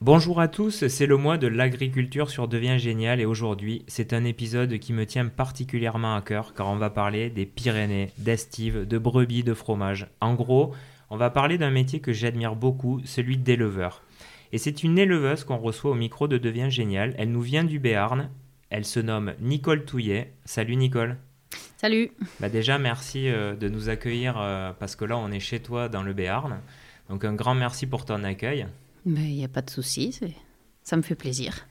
Bonjour à tous, c'est le mois de l'agriculture sur Devient Génial et aujourd'hui c'est un épisode qui me tient particulièrement à cœur car on va parler des Pyrénées, d'estives, de brebis, de fromage. En gros, on va parler d'un métier que j'admire beaucoup, celui d'éleveur. Et c'est une éleveuse qu'on reçoit au micro de Devient Génial. Elle nous vient du Béarn. Elle se nomme Nicole Touillet. Salut Nicole. Salut. Bah déjà merci euh, de nous accueillir euh, parce que là on est chez toi dans le Béarn. Donc un grand merci pour ton accueil. Mais il n'y a pas de souci, ça me fait plaisir.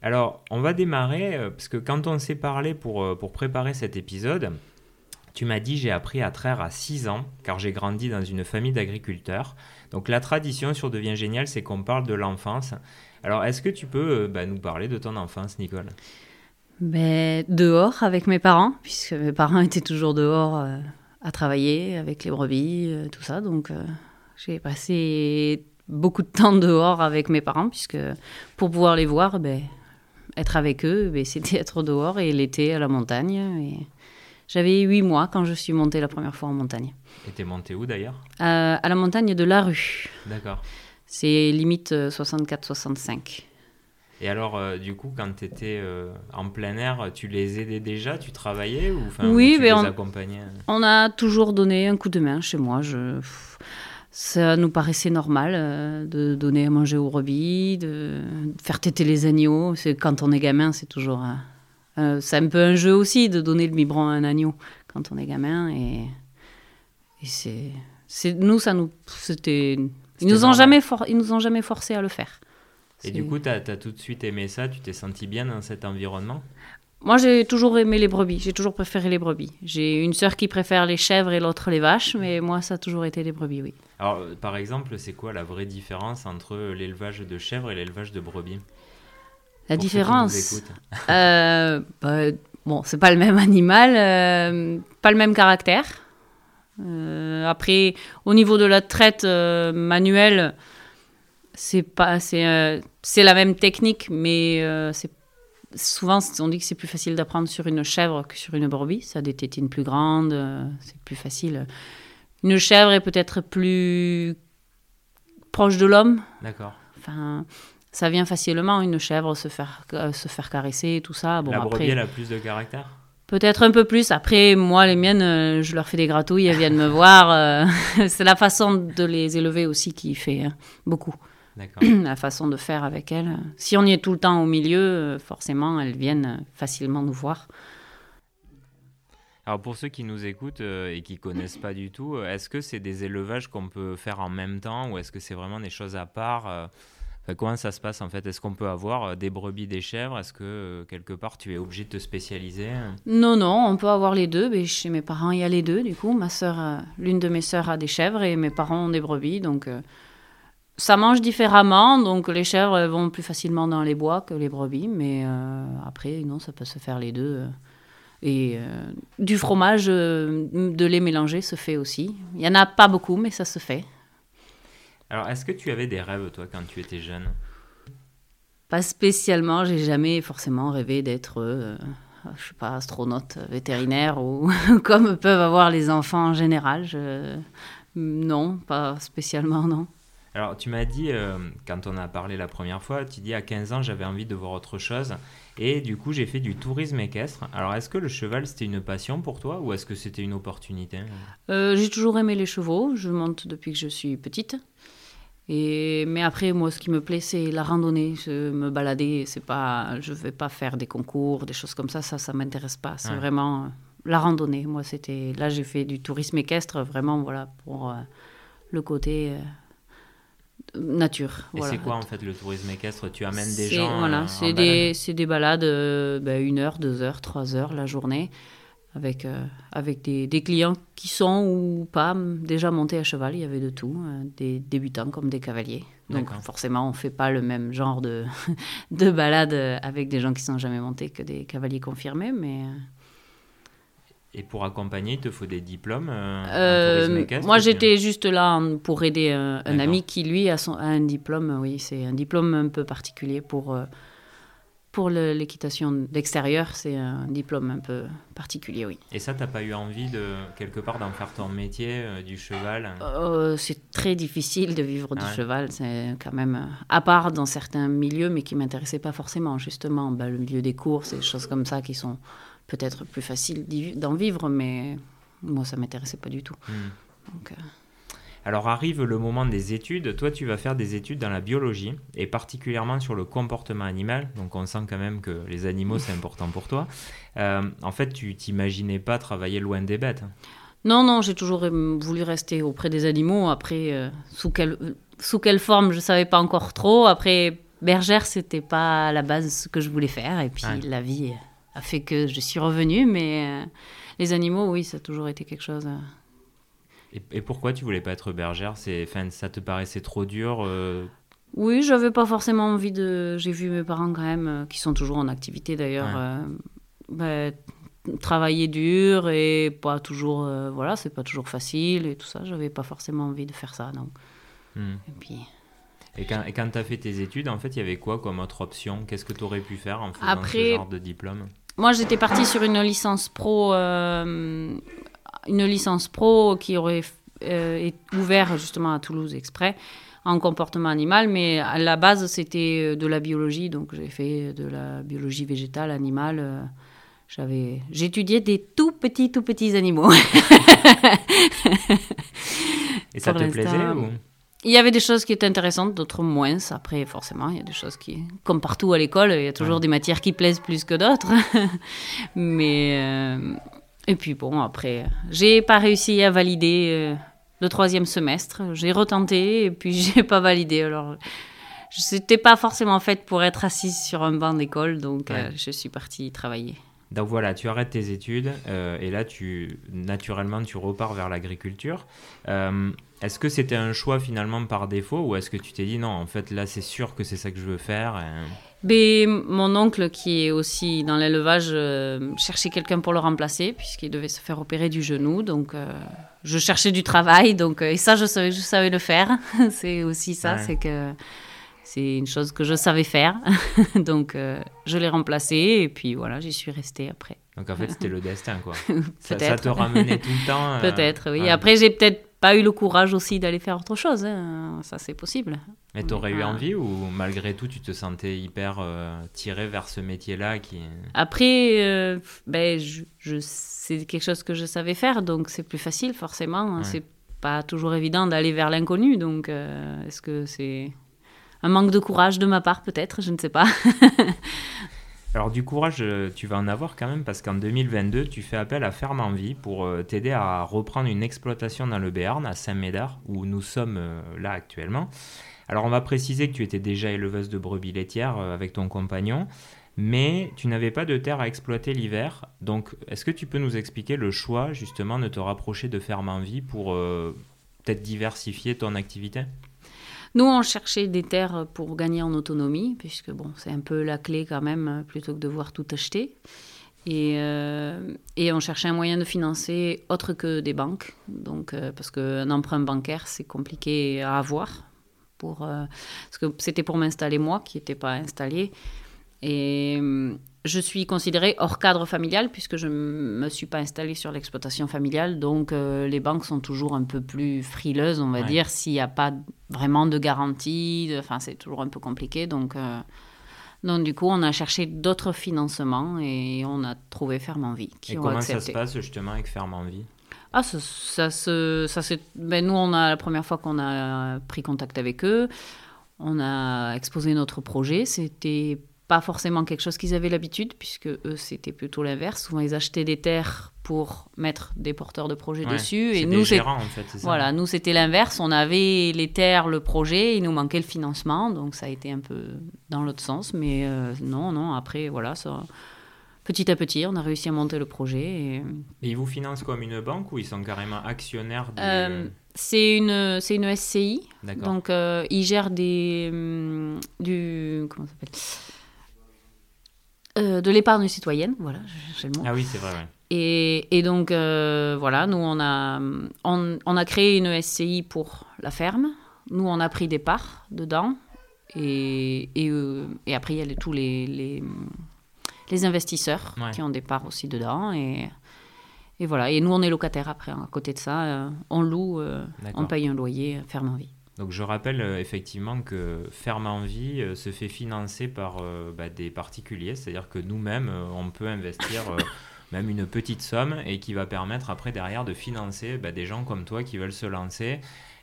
Alors, on va démarrer, euh, parce que quand on s'est parlé pour, pour préparer cet épisode, tu m'as dit j'ai appris à traire à 6 ans, car j'ai grandi dans une famille d'agriculteurs. Donc la tradition sur Devient Génial, c'est qu'on parle de l'enfance. Alors, est-ce que tu peux bah, nous parler de ton enfance, Nicole? Ben, Dehors avec mes parents, puisque mes parents étaient toujours dehors à travailler avec les brebis, tout ça. Donc, j'ai passé beaucoup de temps dehors avec mes parents, puisque pour pouvoir les voir, ben, être avec eux, ben, c'était être dehors et l'été à la montagne. Et j'avais huit mois quand je suis montée la première fois en montagne. Et t'es montée où d'ailleurs? À la montagne de la rue. D'accord. C'est limite 64-65. Et alors, euh, du coup, quand tu étais euh, en plein air, tu les aidais déjà Tu travaillais ou, Oui, tu mais les on, accompagnais? on a toujours donné un coup de main chez moi. Je ça nous paraissait normal euh, de donner à manger aux brebis, de faire téter les agneaux. C'est quand on est gamin, c'est toujours c'est un peu un jeu aussi de donner le biberon à un agneau quand on est gamin et, c'est c'est nous ça nous c'était ils nous ont jamais ils nous ont jamais forcé à le faire. Et du coup, tu as, as, tout de suite aimé ça Tu t'es senti bien dans cet environnement? Moi, j'ai toujours aimé les brebis. J'ai toujours préféré les brebis. J'ai une sœur qui préfère les chèvres et l'autre les vaches, mais moi, ça a toujours été les brebis, oui. Alors, euh, par exemple, c'est quoi la vraie différence entre l'élevage de chèvres et l'élevage de brebis? La différence euh, bah, Bon, c'est pas le même animal, euh, pas le même caractère. après, au niveau de la traite manuelle, c'est pas, c'est, c'est la même technique, mais c'est souvent, on dit que c'est plus facile d'apprendre sur une chèvre que sur une brebis. Ça a des tétines plus grandes, euh, c'est plus facile. Une chèvre est peut-être plus proche de l'homme. D'accord. Enfin, ça vient facilement, une chèvre, se faire, euh, se faire caresser, tout ça. Bon, la brebis, elle a plus de caractère? Peut-être un peu plus. Après, moi, les miennes, euh, je leur fais des gratouilles, elles viennent me voir. c'est la façon de les élever aussi qui fait beaucoup. la façon de faire avec elles. Si on y est tout le temps au milieu, euh, forcément, elles viennent facilement nous voir. Alors pour ceux qui nous écoutent euh, et qui connaissent pas du tout, euh, est-ce que c'est des élevages qu'on peut faire en même temps ou est-ce que c'est vraiment des choses à part Comment ça se passe en fait? Est-ce qu'on peut avoir des brebis, des chèvres? Est-ce que quelque part tu es obligé de te spécialiser Non, non, on peut avoir les deux. Mais chez mes parents, il y a les deux. Du coup, ma sœur, l'une de mes sœurs a des chèvres et mes parents ont des brebis, donc ça mange différemment, donc les chèvres vont plus facilement dans les bois que les brebis, mais euh, après, non, ça peut se faire les deux. Euh. Et euh, du fromage, de lait mélangé se fait aussi. Il n'y en a pas beaucoup, mais ça se fait. Alors, est-ce que tu avais des rêves, toi, quand tu étais jeune? Pas spécialement, j'ai jamais forcément rêvé d'être, je sais pas, astronaute, vétérinaire, ou comme peuvent avoir les enfants en général. Non, pas spécialement, non. Alors, tu m'as dit, euh, quand on a parlé la première fois, tu dis à 15 ans, j'avais envie de voir autre chose. Et du coup, j'ai fait du tourisme équestre. Alors, est-ce que le cheval, c'était une passion pour toi ou est-ce que c'était une opportunité? Euh, J'ai toujours aimé les chevaux. Je monte depuis que je suis petite. Et, mais après, moi, ce qui me plaît, c'est la randonnée. Je me balader. C'est pas, je vais pas faire des concours, des choses comme ça. Ça, ça m'intéresse pas. C'est vraiment euh, la randonnée. Moi, c'était là, j'ai fait du tourisme équestre, vraiment, voilà, pour le côté nature. Et c'est quoi en fait le tourisme équestre? Tu amènes des gens Voilà, c'est des, des, balades, euh, ben, une heure, deux heures, trois heures la journée, avec, euh, avec des, des, clients qui sont ou pas déjà montés à cheval. Il y avait de tout, euh, des débutants comme des cavaliers. Donc forcément, on ne fait pas le même genre de, de balade avec des gens qui sont jamais montés que des cavaliers confirmés, mais et pour accompagner, il te faut des diplômes euh, euh Moi, j'étais juste là pour aider un, ami qui, lui, a, son, un diplôme. Oui, c'est un diplôme un peu particulier pour, euh, Pour l'équitation d'extérieur, c'est un diplôme un peu particulier, oui. Et ça, t'as pas eu envie de quelque part d'en faire ton métier euh, du cheval euh, C'est très difficile de vivre du cheval. C'est quand même euh, à part dans certains milieux, mais qui m'intéressaient pas forcément. Justement, bah, le milieu des courses et des choses comme ça qui sont peut-être plus faciles d'en vivre, mais moi, ça m'intéressait pas du tout. Hmm. Donc, alors arrive le moment des études. Toi, tu vas faire des études dans la biologie et particulièrement sur le comportement animal. Donc on sent quand même que les animaux, c'est important pour toi. Euh, en fait, tu t'imaginais pas travailler loin des bêtes. Non, non, j'ai toujours voulu rester auprès des animaux. Après, euh, sous, quelle, sous quelle forme, je ne savais pas encore trop. Après, bergère, c'était pas à la base ce que je voulais faire. Et puis la vie a fait que je suis revenue. Mais euh, les animaux, oui, ça a toujours été quelque chose et, pourquoi tu voulais pas être bergère? C'est, ça te paraissait trop dur euh? Oui, j'avais pas forcément envie de. J'ai vu mes parents quand même, euh, qui sont toujours en activité d'ailleurs, euh, bah, travailler dur et pas toujours. voilà, c'est pas toujours facile et tout ça. J'avais pas forcément envie de faire ça, donc. Hmm. Et puis. Et quand, quand tu as fait tes études, en fait, il y avait quoi comme autre option? Qu'est-ce que tu aurais pu faire en faisant Après, ce genre de diplôme? Moi, j'étais partie sur une licence pro une licence pro qui aurait euh, ouvert justement à Toulouse exprès en comportement animal, mais à la base c'était euh, de la biologie, donc j'ai fait de la biologie végétale, animale. Euh, j'avais, j'étudiais des tout petits, tout petits animaux. Et ça te plaisait Il y avait des choses qui étaient intéressantes, d'autres moins. Après, forcément, il y a des choses qui, comme partout à l'école, il y a toujours des matières qui plaisent plus que d'autres. Mais et puis bon, après, j'ai pas réussi à valider euh, le troisième semestre. J'ai retenté et puis j'ai pas validé. Alors, n'étais pas forcément faite pour être assise sur un banc d'école, donc euh, je suis partie travailler. Donc voilà, tu arrêtes tes études euh, et là, tu naturellement, tu repars vers l'agriculture. Est-ce que c'était un choix finalement par défaut ou est-ce que tu t'es dit non, en fait là, c'est sûr que c'est ça que je veux faire mais mon oncle, qui est aussi dans l'élevage, euh, cherchait quelqu'un pour le remplacer, puisqu'il devait se faire opérer du genou. Donc, euh, je cherchais du travail. Donc, euh, et ça, je savais, je savais le faire. c'est aussi ça, c'est que c'est une chose que je savais faire. donc, je l'ai remplacé. Et puis, voilà, j'y suis restée après. Donc, en fait, c'était le destin, quoi. ça, ça, te ramenait tout le temps. Peut-être, oui. Après, j'ai peut-être pas eu le courage aussi d'aller faire autre chose. Hein. Ça, c'est possible. Mais tu aurais eu envie ou malgré tout, tu te sentais hyper euh, tiré vers ce métier-là qui... Après, euh, ben, je, c'est quelque chose que je savais faire, donc c'est plus facile forcément. C'est pas toujours évident d'aller vers l'inconnu, donc euh, est-ce que c'est un manque de courage de ma part peut-être Je ne sais pas. Alors du courage, euh, tu vas en avoir quand même parce qu'en 2022, tu fais appel à Ferme en Vie pour euh, t'aider à reprendre une exploitation dans le Béarn, à Saint-Médard, où nous sommes euh, là actuellement. Alors on va préciser que tu étais déjà éleveuse de brebis laitières avec ton compagnon, mais tu n'avais pas de terre à exploiter l'hiver. Donc est-ce que tu peux nous expliquer le choix justement de te rapprocher de Ferme en Vie pour peut-être diversifier ton activité? Nous, on cherchait des terres pour gagner en autonomie, puisque bon, c'est un peu la clé quand même, plutôt que de devoir tout acheter. Et, euh, et, on cherchait un moyen de financer autre que des banques. Donc, euh, parce qu'un emprunt bancaire, c'est compliqué à avoir. Pour, euh, parce que c'était pour m'installer moi, qui n'étais pas installé. Et je suis considérée hors cadre familial puisque je ne me suis pas installée sur l'exploitation familiale. Donc euh, les banques sont toujours un peu plus frileuses, on va dire, s'il n'y a pas vraiment de garantie. Enfin, c'est toujours un peu compliqué. Donc, euh, donc du coup, on a cherché d'autres financements et on a trouvé Ferme Vie. Qui et comment ça se passe justement avec Ferme Vie ah, ça, ça, ça, ça ben, nous, on a la première fois qu'on a pris contact avec eux, on a exposé notre projet. C'était pas forcément quelque chose qu'ils avaient l'habitude, puisque eux, c'était plutôt l'inverse. Souvent, ils achetaient des terres pour mettre des porteurs de projets dessus. Et nous, gérants, en fait, voilà, nous, c'était l'inverse. On avait les terres, le projet, il nous manquait le financement. Donc, ça a été un peu dans l'autre sens. Mais euh, non, non, après, voilà, ça... Petit à petit, on a réussi à monter le projet. Et, ils vous financent comme une banque ou ils sont carrément actionnaires euh, C'est une, c'est une SCI. Donc, euh, ils gèrent des, hum, du... Comment ça s'appelle? Euh, de l'épargne citoyenne, voilà, j'ai le mot. Ah oui, c'est vrai, Et, et, donc, euh, voilà, nous, on a, on, a créé une SCI pour la ferme. Nous, on a pris des parts dedans. Et, et, et après, il y a tous les, les, les investisseurs qui ont des parts aussi dedans. Et, et voilà. Et nous, on est locataire après. Hein. À côté de ça, on loue, on paye un loyer ferme en vie. Donc je rappelle effectivement que Ferme en vie se fait financer par bah, des particuliers, c'est-à-dire que nous-mêmes, on peut investir même une petite somme, et qui va permettre après derrière de financer bah, des gens comme toi qui veulent se lancer.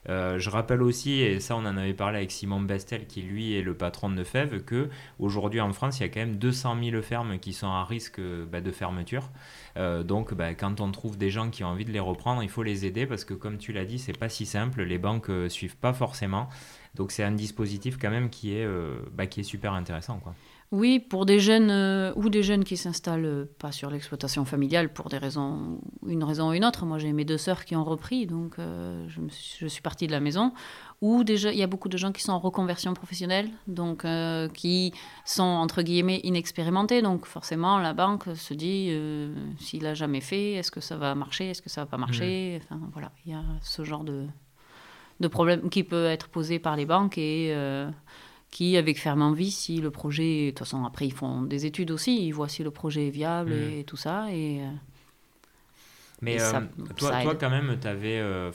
Euh, je rappelle aussi, et ça on en avait parlé avec Simon Bestel, qui lui est le patron de Fève, que aujourd'hui en France il y a quand même 200 000 fermes qui sont à risque bah, de fermeture. Euh, donc bah, quand on trouve des gens qui ont envie de les reprendre, il faut les aider parce que comme tu l'as dit, c'est pas si simple. Les banques euh, suivent pas forcément. Donc c'est un dispositif quand même qui est, bah, qui est super intéressant. Oui, pour des jeunes euh, ou des jeunes qui s'installent euh, pas sur l'exploitation familiale pour des raisons, une raison ou une autre. Moi, j'ai mes deux sœurs qui ont repris, donc euh, je, suis, je, partie de la maison. Ou déjà, il y a beaucoup de gens qui sont en reconversion professionnelle, donc qui sont entre guillemets inexpérimentés. Donc forcément, la banque se dit s'il a jamais fait, est-ce que ça va marcher, est-ce que ça va pas marcher? Mmh. Enfin voilà, il y a ce genre de de problème qui peut être posé par les banques et qui, avec Ferme Vie, si le projet, de toute façon, après, ils font des études aussi, ils voient si le projet est viable mm. et tout ça. Et, euh, mais euh, toi, toi, quand même, avais, euh,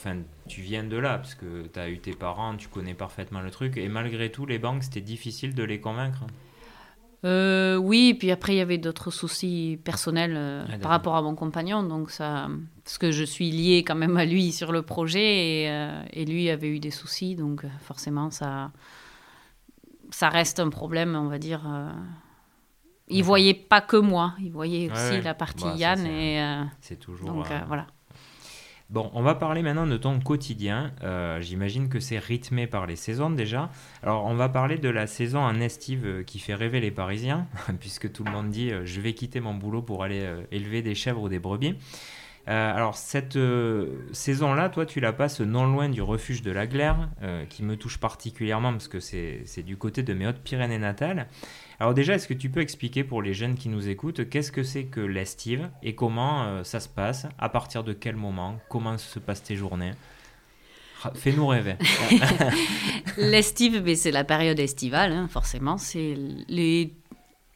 tu viens de là, parce que tu as eu tes parents, tu connais parfaitement le truc, et malgré tout, les banques, c'était difficile de les convaincre Oui, puis après, il y avait d'autres soucis personnels ah, par rapport à mon compagnon, donc ça, parce que je suis liée quand même à lui sur le projet, et, et lui avait eu des soucis, donc forcément, ça ça reste un problème, on va dire. Euh... Il voyait pas que moi, il voyait aussi la partie bah, Yann. et euh, C'est toujours. Donc, euh, euh, voilà. Bon, on va parler maintenant de ton quotidien. J'imagine que c'est rythmé par les saisons déjà. Alors, on va parler de la saison en estive qui fait rêver les Parisiens, puisque tout le monde dit je vais quitter mon boulot pour aller élever des chèvres ou des brebis. Euh, alors cette euh, saison-là, toi, tu la passes non loin du refuge de la Glaire, euh, qui me touche particulièrement parce que c'est du côté de mes Hautes-Pyrénées natales. Alors déjà, est-ce que tu peux expliquer pour les jeunes qui nous écoutent qu'est-ce que c'est que l'estive et comment ça se passe? À partir de quel moment? Comment se passent tes journées? Fais-nous rêver. L'estive, c'est la période estivale, hein, forcément. C'est les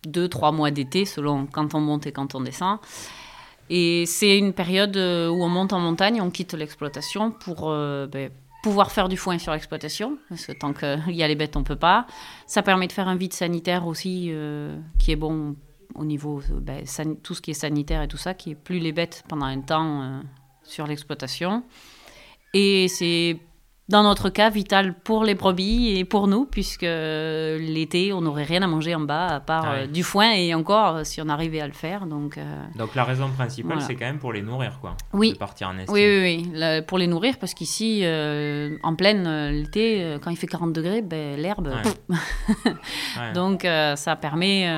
deux, trois mois d'été, selon quand on monte et quand on descend. Et c'est une période euh, où on monte en montagne, on quitte l'exploitation pour euh, ben, pouvoir faire du foin sur l'exploitation, parce que tant qu'il y a les bêtes, on peut pas. Ça permet de faire un vide sanitaire aussi, euh, qui est bon au niveau, ben, tout ce qui est sanitaire et tout ça, qui est plus les bêtes pendant un temps sur l'exploitation. Et c'est dans notre cas, vital pour les brebis et pour nous, puisque l'été, on n'aurait rien à manger en bas à part ah euh, du foin et encore euh, si on arrivait à le faire. Donc, euh, donc la raison principale, c'est quand même pour les nourrir, quoi. Oui. De partir en Oui, oui, oui. pour les nourrir, parce qu'ici, en pleine l'été, quand il fait 40 degrés, ben, l'herbe. donc ça permet.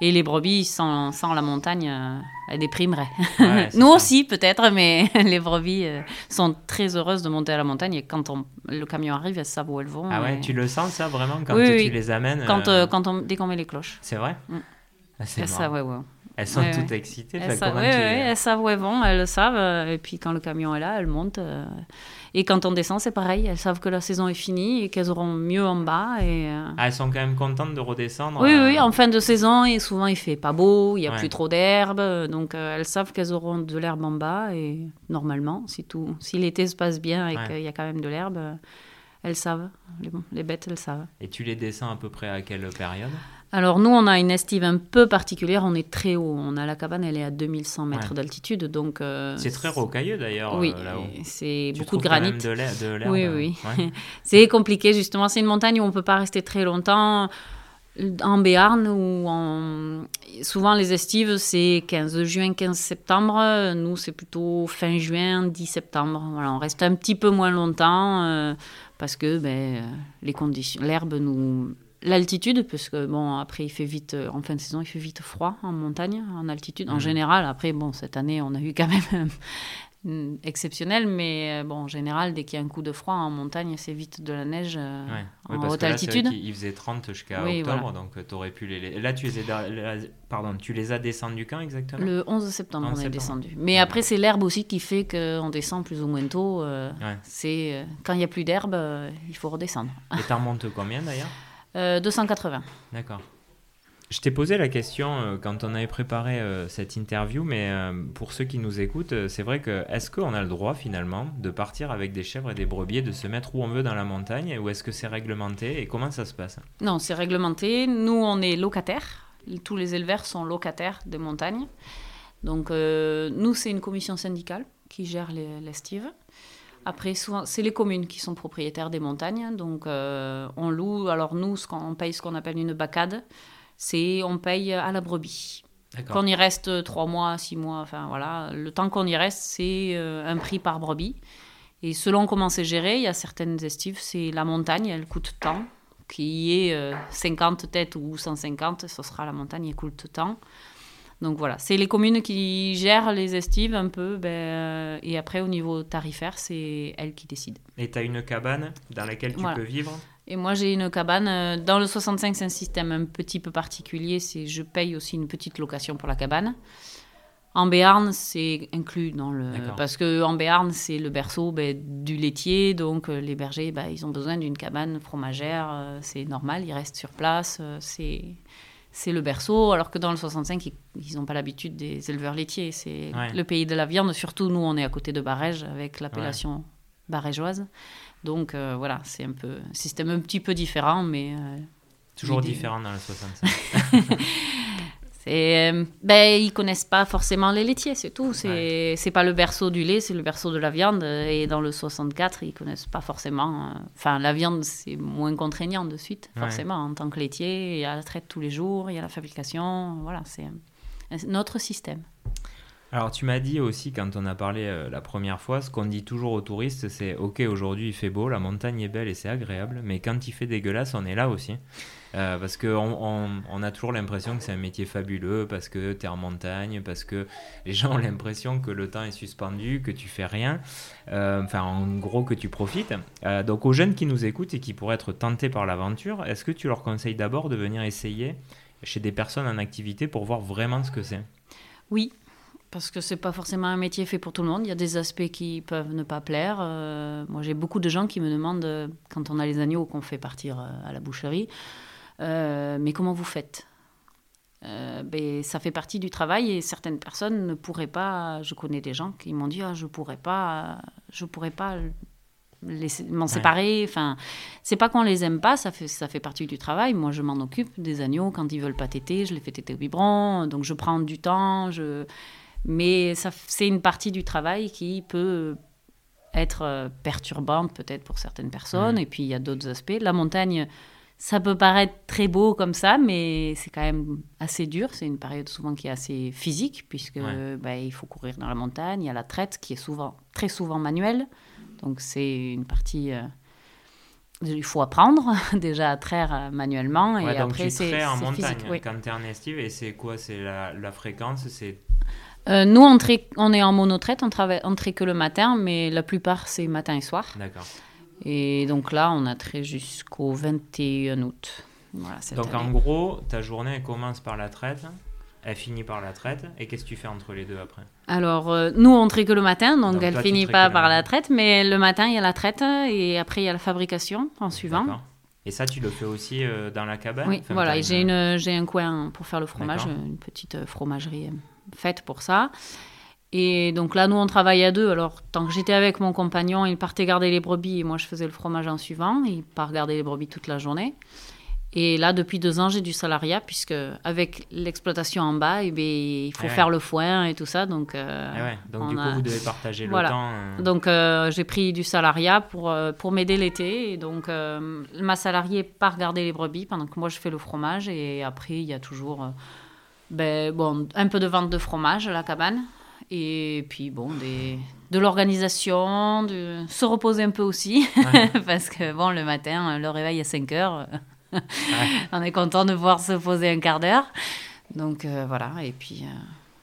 Et les brebis, sans, sans la montagne, euh, elles déprimeraient. Nous aussi, peut-être, mais les brebis euh, sont très heureuses de monter à la montagne. Et quand on, le camion arrive, elles savent où elles vont. Ah ouais, tu le sens, ça, vraiment, quand tu les amènes quand, euh, quand on, Dès qu'on met les cloches. C'est vrai mm. ah, ça, ouais, ouais. Elles sont toutes excitées. Elles, savent, elles savent où elles vont, elles le savent. Et puis quand le camion est là, elles montent. Et quand on descend, c'est pareil. Elles savent que la saison est finie et qu'elles auront mieux en bas. Et, euh, ah, elles sont quand même contentes de redescendre Oui, oui, euh, en fin de saison. Et souvent, il fait pas beau, il n'y a plus trop d'herbe. Donc, euh, elles savent qu'elles auront de l'herbe en bas. Et normalement, si, tout, si l'été se passe bien et qu'il y a quand même de l'herbe, elles savent. Les, les bêtes, elles savent. Et tu les descends à peu près à quelle période? Alors nous, on a une estive un peu particulière, on est très haut. On a la cabane, elle est à 2100 mètres d'altitude, donc... Euh, c'est très rocailleux d'ailleurs, oui, euh, là-haut. c'est beaucoup de granit. de l'herbe. Oui, oui. c'est compliqué, justement. C'est une montagne où on ne peut pas rester très longtemps. En Béarn, où souvent les estives, c'est 15 juin, 15 septembre. Nous, c'est plutôt fin juin, 10 septembre. Voilà, on reste un petit peu moins longtemps euh, parce que ben, les conditions, l'herbe nous L'altitude, parce que bon, après il fait vite, euh, en fin de saison, il fait vite froid en montagne, en altitude. En mhm. général, après, bon, cette année, on a eu quand même exceptionnel, mais euh, bon, en général, dès qu'il y a un coup de froid en montagne, c'est vite de la neige euh, en haute altitude. il faisait 30 jusqu'à octobre, donc tu aurais pu les. Là, tu les, Pardon, tu les as descendus quand exactement? Le 11 septembre, on est descendu. Mais après, c'est l'herbe aussi qui fait qu'on descend plus ou moins tôt. C'est Quand il n'y a plus d'herbe, il faut redescendre. Et tu remontes combien d'ailleurs? 280. D'accord. Je t'ai posé la question euh, quand on avait préparé euh, cette interview, mais euh, pour ceux qui nous écoutent, c'est vrai que est-ce qu'on a le droit finalement de partir avec des chèvres et des brebis, de se mettre où on veut dans la montagne, ou est-ce que c'est réglementé et comment ça se passe? Non, c'est réglementé. Nous, on est locataires. Tous les éleveurs sont locataires des montagnes. Donc, nous, c'est une commission syndicale qui gère l'estive. Après, souvent, c'est les communes qui sont propriétaires des montagnes. Donc, on loue. Alors, nous, on paye ce qu'on appelle une bacade c'est on paye à la brebis. Qu'on y reste trois mois, six mois, enfin voilà, le temps qu'on y reste, c'est euh, un prix par brebis. Et selon comment c'est géré, il y a certaines estives, c'est la montagne, elle coûte tant, qui est 50 euh, têtes ou 150, ce sera la montagne, elle coûte tant. Donc voilà, c'est les communes qui gèrent les estives un peu, ben, euh, et après au niveau tarifaire, c'est elles qui décident. Et tu as une cabane dans laquelle tu peux vivre? Et moi, j'ai une cabane. Euh, dans le 65, c'est un système un petit peu particulier. C'est je paye aussi une petite location pour la cabane. En Béarn, c'est inclus dans le. Parce que en Béarn, c'est le berceau ben, du laitier. Donc, euh, les bergers, ben, ils ont besoin d'une cabane fromagère. C'est normal, ils restent sur place. c'est. C'est le berceau, alors que dans le 65, ils n'ont pas l'habitude des éleveurs laitiers. C'est le pays de la viande. Surtout, nous, on est à côté de Barège, avec l'appellation barégeoise. Donc euh, voilà, c'est un peu un système un petit peu différent, mais euh, toujours différent dans le 65. c'est euh, ben ils connaissent pas forcément les laitiers, c'est tout. C'est c'est pas le berceau du lait, c'est le berceau de la viande. Et dans le 64, ils connaissent pas forcément. Enfin, la viande c'est moins contraignant de suite, forcément en tant que laitier. Il y a la traite tous les jours, il y a la fabrication. Voilà, c'est notre système. Alors tu m'as dit aussi quand on a parlé euh, la première fois, ce qu'on dit toujours aux touristes, c'est ok aujourd'hui il fait beau, la montagne est belle et c'est agréable, mais quand il fait dégueulasse, on est là aussi. Euh, parce qu'on on, a toujours l'impression que c'est un métier fabuleux, parce que tu es en montagne, parce que les gens ont l'impression que le temps est suspendu, que tu fais rien, euh, enfin en gros que tu profites. donc aux jeunes qui nous écoutent et qui pourraient être tentés par l'aventure, est-ce que tu leur conseilles d'abord de venir essayer chez des personnes en activité pour voir vraiment ce que c'est? Oui, parce que c'est pas forcément un métier fait pour tout le monde. Il y a des aspects qui peuvent ne pas plaire. Euh, moi, j'ai beaucoup de gens qui me demandent, euh, quand on a les agneaux qu'on fait partir euh, à la boucherie, mais comment vous faites? Ben, Ça fait partie du travail et certaines personnes ne pourraient pas. Je connais des gens qui m'ont dit ah, je pourrais pas, je pourrais pas m'en séparer. Enfin, c'est pas qu'on les aime pas, ça fait, ça fait partie du travail. Moi, je m'en occupe des agneaux quand ils veulent pas téter, je les fais téter au biberon, donc je prends du temps, je mais c'est une partie du travail qui peut être euh, perturbante peut-être pour certaines personnes. Et puis il y a d'autres aspects. La montagne, ça peut paraître très beau comme ça, mais c'est quand même assez dur. C'est une période souvent qui est assez physique, puisque bah, il faut courir dans la montagne. Il y a la traite qui est souvent, très souvent manuelle. Donc c'est une partie... Euh, il faut apprendre déjà à traire euh, manuellement et après c'est en montagne quand tu es en estive et c'est quoi? C'est la, la, fréquence? C'est euh, nous, on, on, est en monotraite, on travaille on que le matin, mais la plupart, c'est matin et soir. D'accord. Et donc là, on a trait jusqu'au 21 août. donc en gros, ta journée, elle commence par la traite, elle finit par la traite, et qu'est-ce que tu fais entre les deux après? Alors, euh, nous, on traite que le matin, donc, elle finit pas par la traite, mais le matin, il y a la traite, et après, il y a la fabrication en suivant. Et ça, tu le fais aussi euh, dans la cabane? Oui, voilà, j'ai un coin pour faire le fromage, une petite fromagerie faite pour ça. Et donc là, nous, on travaille à deux. Alors, tant que j'étais avec mon compagnon, il partait garder les brebis et moi, je faisais le fromage en suivant. Il part garder les brebis toute la journée. Et là, depuis deux ans, j'ai du salariat, puisque avec l'exploitation en bas, eh bien, il faut faire le foin et tout ça. Donc, euh, eh donc du coup, vous devez partager le temps. Euh. Donc, euh, j'ai pris du salariat pour, pour m'aider l'été. Et donc, ma salariée part garder les brebis pendant que moi, je fais le fromage. Et après, il y a toujours ben, bon, un peu de vente de fromage à la cabane. Et puis, bon, des, de l'organisation, de se reposer un peu aussi. Parce que, bon, le matin, le réveil à 5 heures. On est content de voir se poser un quart d'heure. Donc, euh, voilà. Et puis. Euh,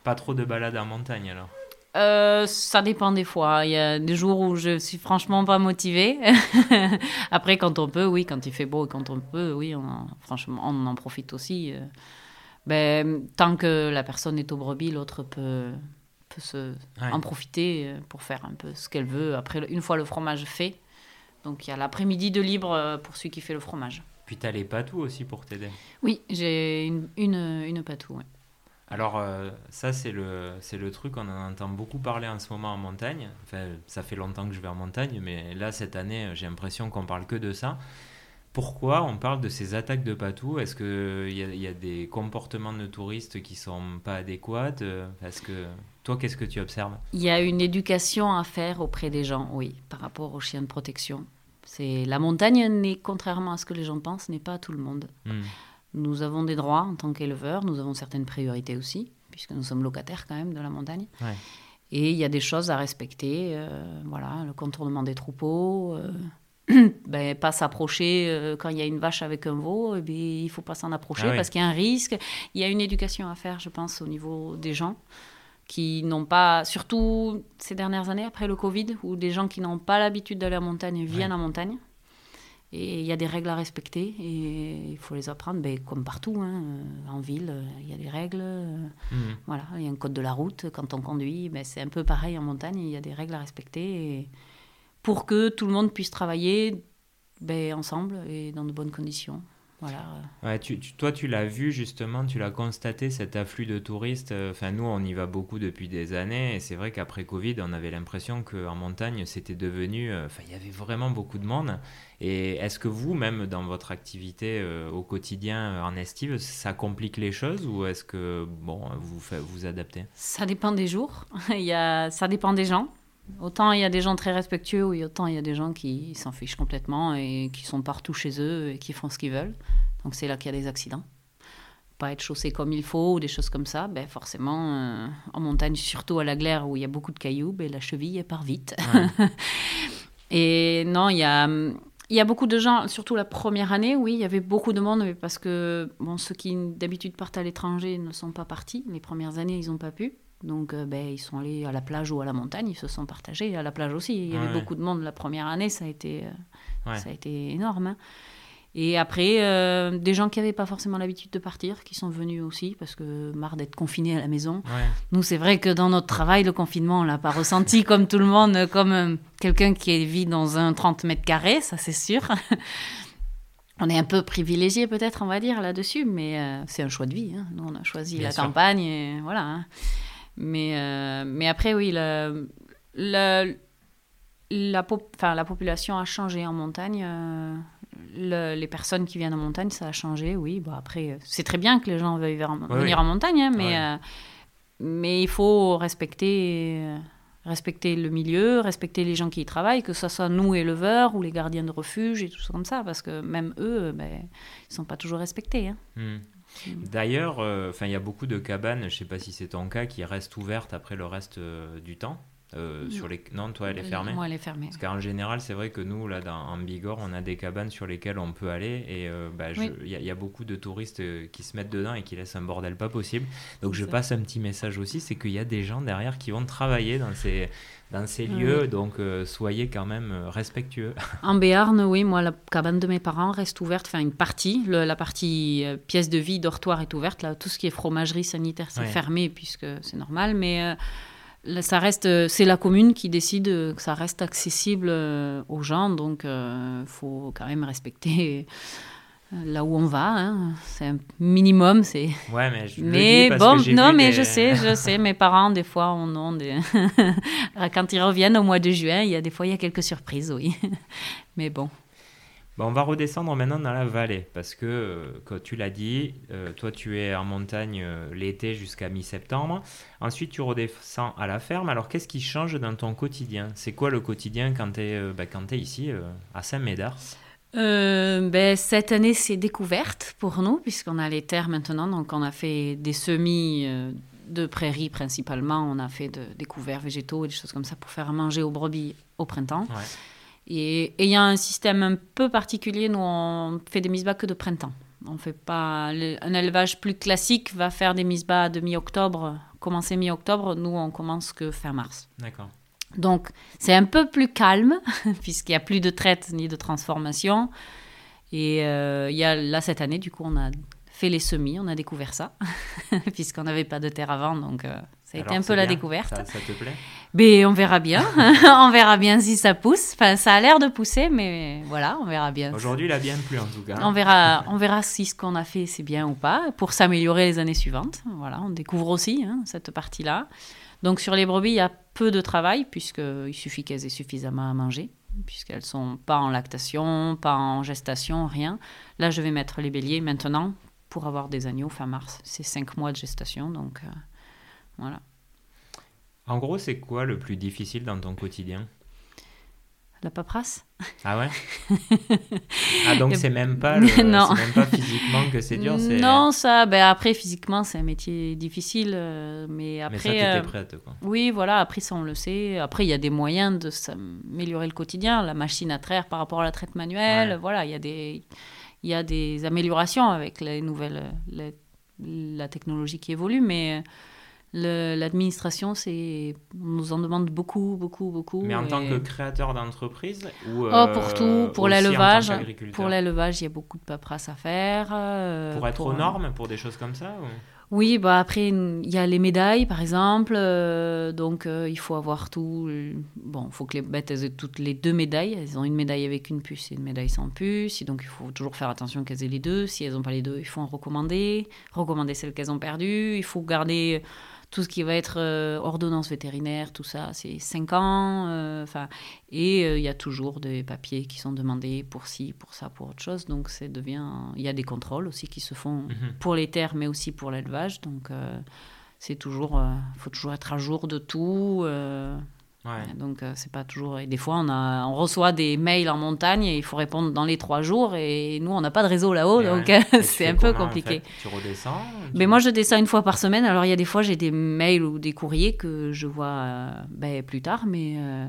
Pas trop de balades en montagne alors? Euh, ça dépend des fois. Il y a des jours où je suis franchement pas motivée. Après, quand on peut, oui, quand il fait beau et quand on peut, oui, on, franchement, on en profite aussi ben, tant que la personne est au brebis, l'autre peut, peut se, en profiter euh, pour faire un peu ce qu'elle veut. Après, une fois le fromage fait, donc il y a l'après-midi de libre euh, pour celui qui fait le fromage. Puis tu as les patous aussi pour t'aider? Oui, j'ai une, une, une patou. Alors, euh, ça, c'est le, c'est le truc, on en entend beaucoup parler en ce moment en montagne. Enfin, ça fait longtemps que je vais en montagne, mais là, cette année, j'ai l'impression qu'on parle que de ça. Pourquoi on parle de ces attaques de patou? Est-ce qu'il y, a, y a des comportements de touristes qui sont pas adéquats? Est-ce que toi, qu'est-ce que tu observes? Il y a une éducation à faire auprès des gens, oui, par rapport aux chiens de protection. C'est la montagne n'est, contrairement à ce que les gens pensent, n'est pas à tout le monde. Hmm. Nous avons des droits en tant qu'éleveurs, nous avons certaines priorités aussi, puisque nous sommes locataires quand même de la montagne. Et il y a des choses à respecter, euh, voilà, le contournement des troupeaux, euh, ben, pas s'approcher euh, quand il y a une vache avec un veau, eh il faut pas s'en approcher ah parce qu'il y a un risque. Il y a une éducation à faire, je pense, au niveau des gens qui n'ont pas, surtout ces dernières années après le Covid, où des gens qui n'ont pas l'habitude d'aller en montagne viennent en montagne. Et il y a des règles à respecter et il faut les apprendre, ben, comme partout. Hein. En ville, il y a des règles. Mmh. Voilà, il y a un code de la route. Quand on conduit, ben, c'est un peu pareil en montagne. Il y a des règles à respecter pour que tout le monde puisse travailler ben, ensemble et dans de bonnes conditions. Voilà. Ouais, tu, toi, tu l'as vu justement, tu l'as constaté, cet afflux de touristes. Enfin, nous, on y va beaucoup depuis des années. Et c'est vrai qu'après Covid, on avait l'impression qu'en montagne, c'était devenu. Euh, enfin, il y avait vraiment beaucoup de monde. Et est-ce que vous, même dans votre activité euh, au quotidien euh, en estive, ça complique les choses ou est-ce que bon, vous vous adaptez? Ça dépend des jours. il y a, ça dépend des gens. Autant il y a des gens très respectueux, ou autant il y a des gens qui s'en fichent complètement et qui sont partout chez eux et qui font ce qu'ils veulent. Donc c'est là qu'il y a des accidents. Pas être chaussé comme il faut ou des choses comme ça, ben forcément, euh, en montagne, surtout à la glaire où il y a beaucoup de cailloux, ben la cheville elle part vite. et non, il y a, il y a beaucoup de gens, surtout la première année, oui, il y avait beaucoup de monde, parce que bon, ceux qui d'habitude partent à l'étranger ne sont pas partis. Les premières années, ils n'ont pas pu. Donc, euh, ben, ils sont allés à la plage ou à la montagne, ils se sont partagés. À la plage aussi, il y avait beaucoup de monde la première année, ça a été, euh, ça a été énorme. Hein. Et après, euh, des gens qui n'avaient pas forcément l'habitude de partir, qui sont venus aussi, parce que marre d'être confinés à la maison. Nous, c'est vrai que dans notre travail, le confinement, on l'a pas ressenti comme tout le monde, comme quelqu'un qui vit dans un 30 mètres carrés, ça c'est sûr. on est un peu privilégié peut-être, on va dire, là-dessus, mais c'est un choix de vie. Hein. Nous, on a choisi la campagne, et voilà. Hein. Mais, euh, mais après, oui, la, la, la, la population a changé en montagne. Euh, les personnes qui viennent en montagne, ça a changé, oui. Bon, après, c'est très bien que les gens veuillent venir en montagne, hein, mais, euh, mais il faut respecter, respecter le milieu, respecter les gens qui y travaillent, que ce soit nous, éleveurs, ou les gardiens de refuge, et tout ça comme ça, parce que même eux, ben, ils ne sont pas toujours respectés. Hein. Hmm. D'ailleurs, euh, il y a beaucoup de cabanes, je ne sais pas si c'est ton cas, qui restent ouvertes après le reste euh, du temps. Euh, sur les... Non, toi, elle est fermée Moi, elle est fermée. Parce qu'en général, c'est vrai que nous, là, dans, en Bigorre, on a des cabanes sur lesquelles on peut aller. Et bah, il y, a beaucoup de touristes qui se mettent dedans et qui laissent un bordel pas possible. Donc, je passe un petit message aussi c'est qu'il y a des gens derrière qui vont travailler dans ces, dans ces lieux, donc euh, soyez quand même euh, respectueux. En Béarn, oui, moi, la cabane de mes parents reste ouverte, enfin une partie, la partie euh, pièce de vie, dortoir est ouverte, là, tout ce qui est fromagerie sanitaire, c'est fermé puisque c'est normal, mais ça reste, c'est la commune qui décide que ça reste accessible aux gens, donc il faut quand même respecter là où on va. Hein. C'est un minimum. C'est... Ouais, mais je mais dis bon, non, mais je sais, je sais. Mes parents, des fois, on ont des... quand ils reviennent au mois de juin, il y a des fois, il y a quelques surprises, oui. mais bon. Bon. on va redescendre maintenant dans la vallée parce que, euh, comme tu l'as dit, euh, toi tu es en montagne euh, l'été jusqu'à mi-septembre. Ensuite tu redescends à la ferme. Alors qu'est-ce qui change dans ton quotidien? C'est quoi le quotidien quand tu es, bah, es, ici à Saint-Médard? Euh, ben, Cette année, c'est découverte pour nous, puisqu'on a les terres maintenant. Donc, on a fait des semis euh, de prairies principalement. On a fait de, des couverts végétaux et des choses comme ça pour faire manger aux brebis au printemps. Et il y a un système un peu particulier. Nous, on fait des mises-bas que de printemps. On fait pas un élevage plus classique va faire des mises-bas de mi-octobre, commencer mi-octobre. Nous, on commence que fin mars. D'accord. Donc, c'est un peu plus calme, puisqu'il n'y a plus de traite ni de transformation. Et euh, il y a, là, cette année, du coup, on a fait les semis, on a découvert ça, puisqu'on n'avait pas de terre avant, donc euh, Ça a été un peu la découverte. Ça, ça, te plaît? Mais on verra bien. on verra bien si ça pousse. Enfin, ça a l'air de pousser, mais voilà, on verra bien. Aujourd'hui, il a bien plu en tout cas. On verra, on verra si ce qu'on a fait c'est bien ou pas pour s'améliorer les années suivantes. Voilà, on découvre aussi hein, cette partie-là. Donc sur les brebis, il y a peu de travail puisqu'il suffit qu'elles aient suffisamment à manger puisqu'elles sont pas en lactation, pas en gestation, rien. Là, je vais mettre les béliers maintenant pour avoir des agneaux fin mars. C'est cinq mois de gestation, donc euh, voilà. En gros, c'est quoi le plus difficile dans ton quotidien? La paperasse? Ah ouais? Ah donc c'est même pas non. même pas physiquement que c'est dur, Non, ça ben après physiquement, c'est un métier difficile euh, mais après Mais ça euh, prête quoi. Oui, voilà, après ça on le sait. Après il y a des moyens de s'améliorer le quotidien, la machine à traire par rapport à la traite manuelle, voilà, il y a des il y a des améliorations avec les nouvelles la technologie qui évolue mais L'administration, c'est on nous en demande beaucoup, beaucoup, beaucoup. Mais en tant que créateur d'entreprise ou oh, pour tout, euh, pour l'élevage, pour l'élevage, il y a beaucoup de paperasse à faire. Euh, pour être aux normes, pour des choses comme ça Oui, bah après il y a les médailles, par exemple, euh, donc il faut avoir tout. Bon, il faut que les bêtes aient toutes les deux médailles. Elles ont une médaille avec une puce et une médaille sans puce, et donc il faut toujours faire attention qu'elles aient les deux. Si elles n'ont pas les deux, il faut en recommander, recommander celles qu'elles ont perdues. Il faut garder tout ce qui va être euh, ordonnance vétérinaire, tout ça, c'est 5 ans. Euh, enfin et euh, il y a toujours des papiers qui sont demandés pour ci, pour ça, pour autre chose. Donc, ça devient. Il y a des contrôles aussi qui se font mhm. pour les terres, mais aussi pour l'élevage. Donc, c'est toujours. Il faut toujours être à jour de tout. Donc euh, c'est pas toujours. Et des fois on a, on reçoit des mails en montagne et il faut répondre dans les trois jours et nous on n'a pas de réseau là-haut donc c'est un peu compliqué. Tu redescends Mais moi je descends une fois par semaine. Alors il y a des fois j'ai des mails ou des courriers que je vois euh, ben, plus tard, mais euh,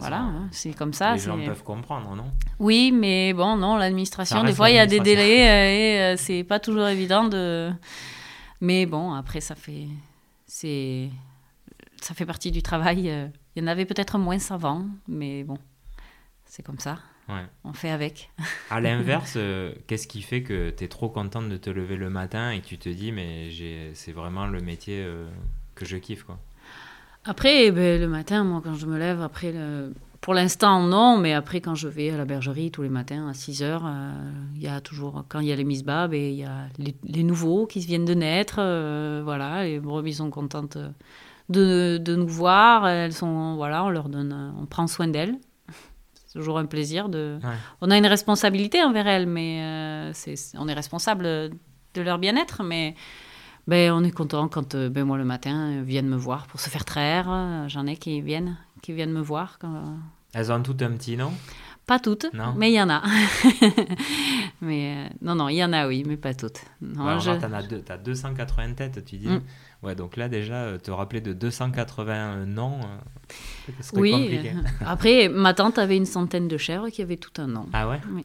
voilà, hein, c'est comme ça. Les gens peuvent comprendre, non? Oui, mais bon non l'administration des fois il y a des délais et c'est pas toujours évident de. Mais bon après ça fait c'est ça fait partie du travail il y en avait peut-être moins savants, mais bon, c'est comme ça. On fait avec. à l'inverse, euh, qu'est-ce qui fait que tu es trop contente de te lever le matin et que tu te dis, mais c'est vraiment le métier euh, que je kiffe quoi? Après, eh ben, le matin, moi, quand je me lève, après, le... pour l'instant, non, mais après, quand je vais à la bergerie tous les matins à 6 heures, euh, il y a toujours, quand il y a les mises babes et il y a les, nouveaux qui viennent de naître, voilà, les brebis sont contentes de, de, nous voir. Elles sont, voilà, on leur donne, on prend soin d'elles. C'est toujours un plaisir de. On a une responsabilité envers elles, mais euh, c'est, on est responsable de leur bien-être, mais. Ben, on est content quand euh, ben, moi le matin viennent me voir pour se faire traire. J'en ai qui viennent, qui viennent me voir. Quand... Elles ont toutes un petit nom? Pas toutes, mais il y en a. mais euh, non, non, il y en a, oui, mais pas toutes. Non, je... as, 280 têtes, tu dis. Mm. Ouais, donc là déjà, euh, te rappeler de 280 noms, euh, oui. compliqué. Après, ma tante avait une centaine de chèvres qui avaient tout un nom. Ah ouais Oui.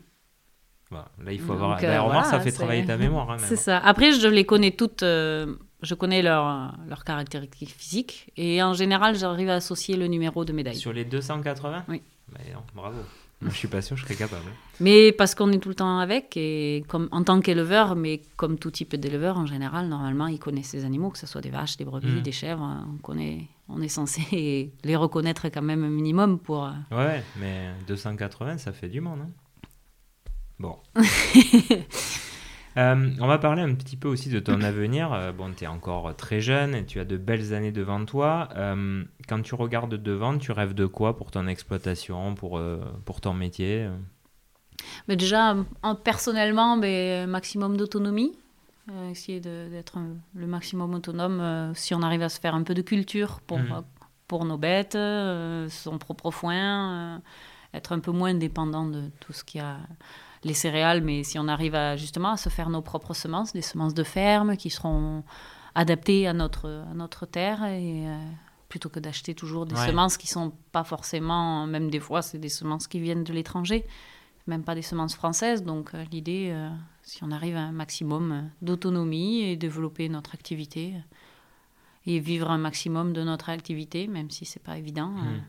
là, il faut avoir. Euh, ça fait travailler ta mémoire. Hein, c'est ça. Après, je les connais toutes. je connais leurs leur caractéristiques physiques. Et en général, j'arrive à associer le numéro de médaille. Sur les 280 Oui. Bah, bravo. Je suis pas sûr, je serais capable. Mais parce qu'on est tout le temps avec, et comme en tant qu'éleveur, mais comme tout type d'éleveur en général, normalement, ils connaissent ces animaux, que ce soit des vaches, des brebis, mm. des chèvres. On, connaît, on est censé les reconnaître quand même un minimum pour. Euh, ouais, mais 280, ça fait du monde. Hein bon. Euh, on va parler un petit peu aussi de ton avenir. Euh, bon, tu es encore très jeune et tu as de belles années devant toi. Euh, quand tu regardes devant, tu rêves de quoi pour ton exploitation, pour, pour ton métier? Mais Déjà, personnellement, mais, maximum d'autonomie. essayer d'être le maximum autonome si on arrive à se faire un peu de culture pour, mmh. pour nos bêtes, son propre foin, être un peu moins dépendant de tout ce qu'il y a les céréales, mais si on arrive à, justement à se faire nos propres semences, des semences de ferme qui seront adaptées à notre, à notre terre, et, euh, plutôt que d'acheter toujours des semences qui sont pas forcément, même des fois, c'est des semences qui viennent de l'étranger, même pas des semences françaises. Donc euh, l'idée, euh, si on arrive à un maximum d'autonomie et développer notre activité et vivre un maximum de notre activité, même si c'est pas évident. Mmh.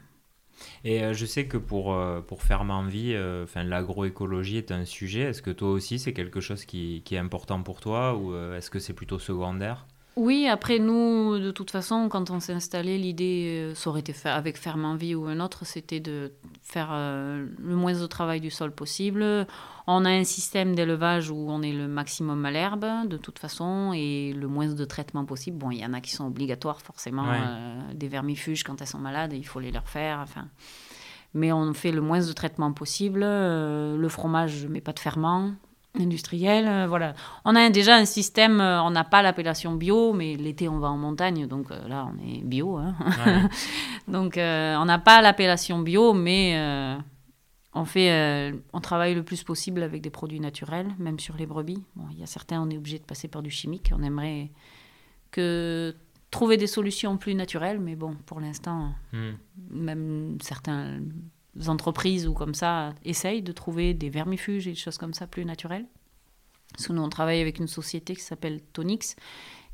Et euh, je sais que pour, euh, pour vie, euh, enfin, l'agroécologie est un sujet. Est-ce que toi aussi, c'est quelque chose qui, est important pour toi ou est-ce que c'est plutôt secondaire? Oui, après nous, de toute façon, quand on s'est installé, l'idée, ça aurait été fait avec Ferme-Envie ou un autre, c'était de faire le moins de travail du sol possible. On a un système d'élevage où on est le maximum à l'herbe, de toute façon, et le moins de traitement possible. Bon, il y en a qui sont obligatoires, forcément. des vermifuges, quand elles sont malades, il faut les leur faire. Enfin, mais on fait le moins de traitement possible. Euh, le fromage, je ne mets pas de ferment industriel. Euh, voilà. On a déjà un système, euh, on n'a pas l'appellation bio, mais l'été on va en montagne, donc là on est bio. Hein. donc on n'a pas l'appellation bio, mais on, fait, on travaille le plus possible avec des produits naturels, même sur les brebis. Bon, il y a certains, on est obligé de passer par du chimique. On aimerait que trouver des solutions plus naturelles, mais bon, pour l'instant, hmm. même certaines entreprises ou comme ça essayent de trouver des vermifuges et des choses comme ça plus naturelles. Parce nous, on travaille avec une société qui s'appelle Tonix,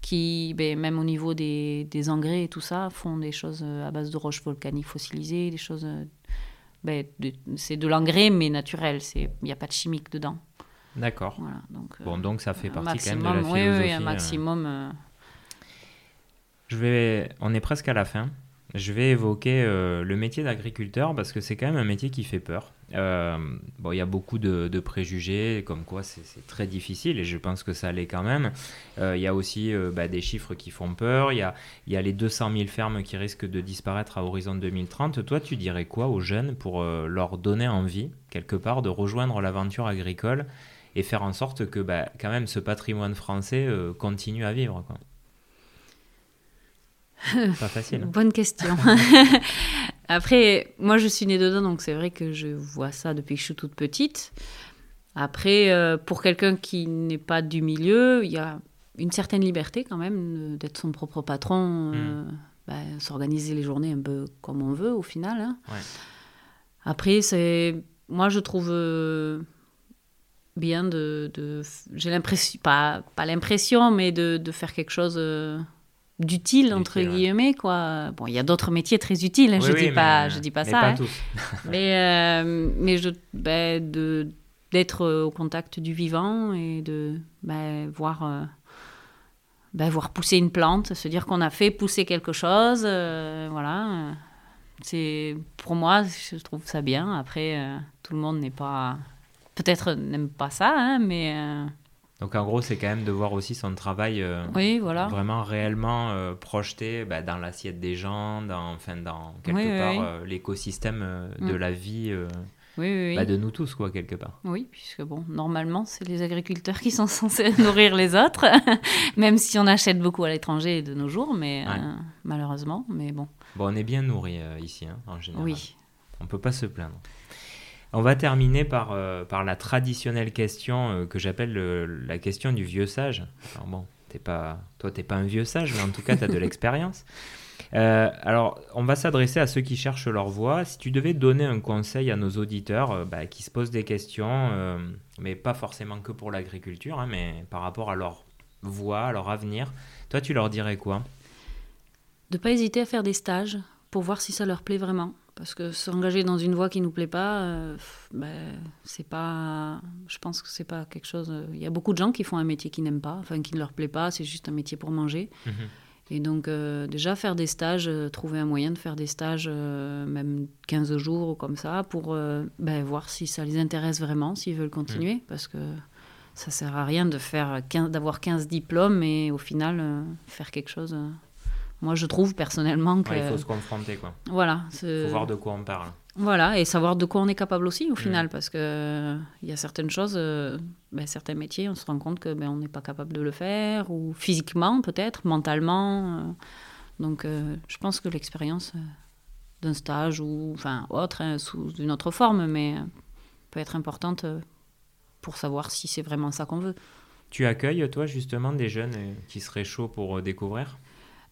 qui, ben, même au niveau des, des, engrais et tout ça, font des choses à base de roches volcaniques fossilisées, des choses. Ben, c'est de l'engrais, mais naturel. Il n'y a pas de chimique dedans. D'accord. Voilà, donc, bon, donc ça fait partie quand même de la philosophie. Oui, oui, un euh. maximum. Euh, je vais, on est presque à la fin. Je vais évoquer euh, le métier d'agriculteur parce que c'est quand même un métier qui fait peur. Euh, bon, il y a beaucoup de, préjugés, comme quoi c'est très difficile et je pense que ça l'est quand même. Euh, il y a aussi bah, des chiffres qui font peur. Il y a, les 200 000 fermes qui risquent de disparaître à horizon 2030. Toi, tu dirais quoi aux jeunes pour leur donner envie, quelque part, de rejoindre l'aventure agricole et faire en sorte que bah, quand même ce patrimoine français continue à vivre quoi? Pas facile. Bonne question. Après, moi, je suis née dedans, donc c'est vrai que je vois ça depuis que je suis toute petite. Après, euh, pour quelqu'un qui n'est pas du milieu, il y a une certaine liberté quand même d'être son propre patron, euh, hmm. bah, s'organiser les journées un peu comme on veut au final. Hein. Après, c'est moi je trouve euh, bien de, de j'ai l'impression pas pas l'impression mais de, de, faire quelque chose d'utile entre guillemets quoi. Bon il y a d'autres métiers très utiles hein, je dis pas je dis pas ça hein. mais euh, mais je ben, de d'être au contact du vivant et de ben, voir euh, ben, voir pousser une plante se dire qu'on a fait pousser quelque chose euh, voilà. C'est pour moi je trouve ça bien. Après tout le monde n'est pas peut-être n'aime pas ça hein, mais donc en gros, c'est quand même de voir aussi son travail euh, vraiment réellement euh, projeté bah, dans l'assiette des gens, dans, enfin, dans quelque part euh, l'écosystème de mm. la vie bah, de nous tous, quoi, quelque part. Oui, puisque bon, normalement, c'est les agriculteurs qui sont censés nourrir les autres, même si on achète beaucoup à l'étranger de nos jours, mais malheureusement, mais bon. Bon, on est bien nourri ici, hein, en général. Oui. On peut pas se plaindre. On va terminer par, euh, par la traditionnelle question euh, que j'appelle la question du vieux sage. Alors bon, es pas, toi, tu n'es pas un vieux sage, mais en tout cas, tu as de l'expérience. Euh, alors, on va s'adresser à ceux qui cherchent leur voie. Si tu devais donner un conseil à nos auditeurs bah, qui se posent des questions, mais pas forcément que pour l'agriculture, hein, mais par rapport à leur voie, à leur avenir, toi, tu leur dirais quoi? De pas hésiter à faire des stages pour voir si ça leur plaît vraiment. Parce que s'engager dans une voie qui nous plaît pas, euh, ben, c'est pas. Je pense que c'est pas quelque chose. Euh, il y a beaucoup de gens qui font un métier qu'ils n'aiment pas, enfin qui ne leur plaît pas, c'est juste un métier pour manger. Mhm. Et donc, euh, déjà, faire des stages, trouver un moyen de faire des stages, même 15 jours ou comme ça, pour ben, voir si ça les intéresse vraiment, s'ils veulent continuer. Mhm. Parce que ça sert à rien de faire d'avoir 15 diplômes et au final, faire quelque chose moi, je trouve personnellement que. il faut se confronter, quoi. Voilà. Il faut voir de quoi on parle. Voilà, et savoir de quoi on est capable aussi, au mm. final, parce qu'il il y a certaines choses, euh, ben, certains métiers, on se rend compte que ben, on n'est pas capable de le faire, ou physiquement, peut-être, mentalement. Euh. donc, euh, je pense que l'expérience d'un stage ou enfin autre, hein, sous une autre forme, mais peut être importante pour savoir si c'est vraiment ça qu'on veut. Tu accueilles, toi, justement, des jeunes qui seraient chauds pour découvrir?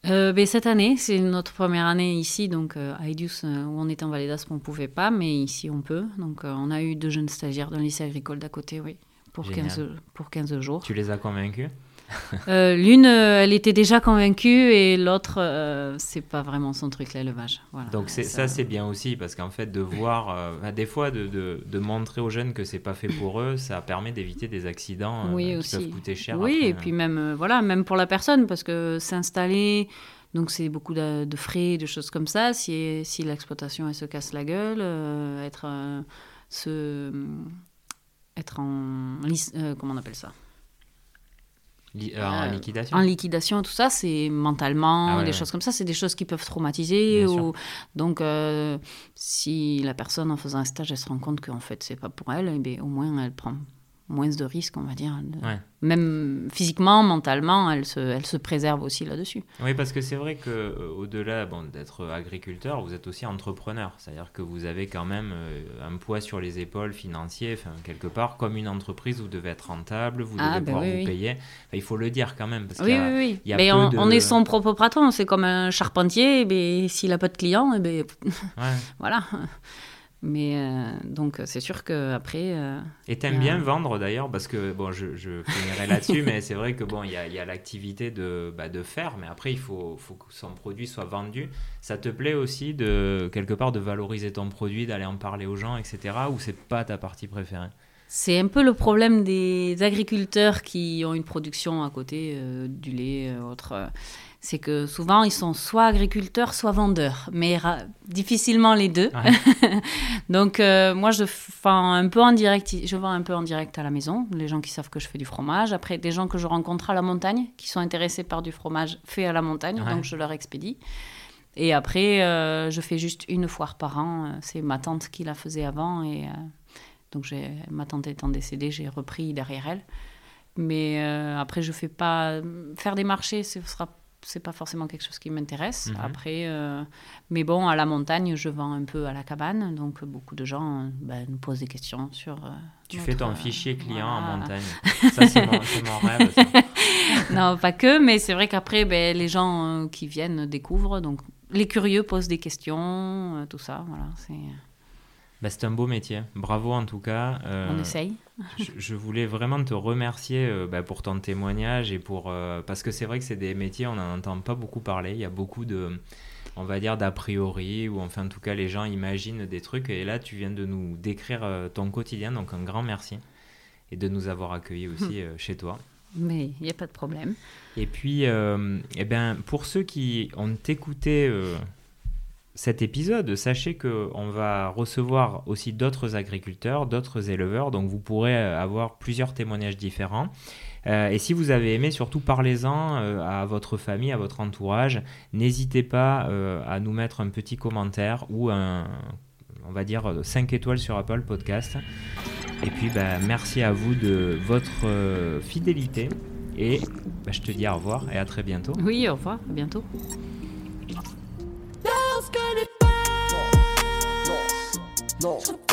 Euh, ben, cette année, c'est notre première année ici, donc euh, à Edius, euh, où on était en Vallée d'Aspe, on ne pouvait pas, mais ici on peut. Donc on a eu deux jeunes stagiaires d'un lycée agricole d'à côté, oui, pour 15, pour 15 jours. Tu les as convaincus? Euh, L'une, euh, elle était déjà convaincue et l'autre, euh, c'est pas vraiment son truc, l'élevage. Voilà. Donc ça, ça c'est bien aussi parce qu'en fait, de voir, des fois, de, de, de, montrer aux jeunes que c'est pas fait pour eux, ça permet d'éviter des accidents oui, qui aussi. peuvent coûter cher. Oui, après, et puis même, voilà, même pour la personne, parce que s'installer. Donc c'est beaucoup de, de, frais, de choses comme ça. Si, si l'exploitation elle se casse la gueule, être, se, être en comment on appelle ça? Euh, en liquidation En liquidation, tout ça, c'est mentalement, ah des choses comme ça, c'est des choses qui peuvent traumatiser. Ou... Donc, euh, si la personne, en faisant un stage, elle se rend compte qu'en fait, c'est pas pour elle, eh bien, au moins, elle prend moins de risques, on va dire. Même physiquement, mentalement, elle se, elle se préserve aussi là-dessus. Oui, parce que c'est vrai que euh, au-delà bon, d'être agriculteur, vous êtes aussi entrepreneur. C'est-à-dire que vous avez quand même euh, un poids sur les épaules financier, enfin, quelque part, comme une entreprise, vous devez être rentable, vous ah, devez ben pouvoir oui, vous payer. il faut le dire quand même. Parce oui, oui, oui. Mais on, de... on, est son propre patron. C'est comme un charpentier. S'il n'a pas de clients, eh ben, voilà. Mais euh, donc, c'est sûr qu'après. Euh, et t'aimes bien vendre d'ailleurs, parce que, bon, je, je finirai là-dessus, mais c'est vrai que, bon, il y a, y a l'activité de, bah, de faire, mais après, il faut, faut que son produit soit vendu. Ça te plaît aussi, de quelque part, de valoriser ton produit, d'aller en parler aux gens, etc., ou c'est pas ta partie préférée? C'est un peu le problème des agriculteurs qui ont une production à côté euh, du lait, euh, autre c'est que souvent ils sont soit agriculteurs, soit vendeurs, mais difficilement les deux. Donc euh, moi je vends un peu en direct, je vends un peu en direct à la maison, les gens qui savent que je fais du fromage. Après des gens que je rencontre à la montagne, qui sont intéressés par du fromage fait à la montagne, donc je leur expédie. Et après euh, je fais juste une foire par an. C'est ma tante qui la faisait avant et euh, donc ma tante étant décédée, j'ai repris derrière elle. Mais après je fais pas faire des marchés, ce sera c'est pas forcément quelque chose qui m'intéresse. Mhm. Après, euh, mais bon, à la montagne, je vends un peu à la cabane, donc beaucoup de gens ben, nous posent des questions sur. Euh, tu fais ton fichier client en montagne. ça, c'est mon, mon, rêve. non, pas que, mais c'est vrai qu'après, ben, les gens euh, qui viennent découvrent, donc les curieux posent des questions, tout ça, voilà. C'est. Bah, c'est un beau métier. Bravo en tout cas. On essaye je, voulais vraiment te remercier euh, bah, pour ton témoignage et pour euh, parce que c'est vrai que c'est des métiers on n'en entend pas beaucoup parler. Il y a beaucoup de on va dire d'a priori ou enfin en tout cas les gens imaginent des trucs et là tu viens de nous décrire euh, ton quotidien donc un grand merci et de nous avoir accueillis aussi chez toi. Mais il n'y a pas de problème. Et puis, eh ben, pour ceux qui ont écouté cet épisode, sachez qu'on va recevoir aussi d'autres agriculteurs, d'autres éleveurs, donc vous pourrez euh, avoir plusieurs témoignages différents. Euh, et si vous avez aimé, surtout parlez-en euh, à votre famille, à votre entourage. N'hésitez pas à nous mettre un petit commentaire ou un, on va dire, 5 étoiles sur Apple Podcast. Et puis, bah, merci à vous de votre fidélité. Et bah, je te dis au revoir et à très bientôt. Oui, au revoir, à bientôt. gonna burn.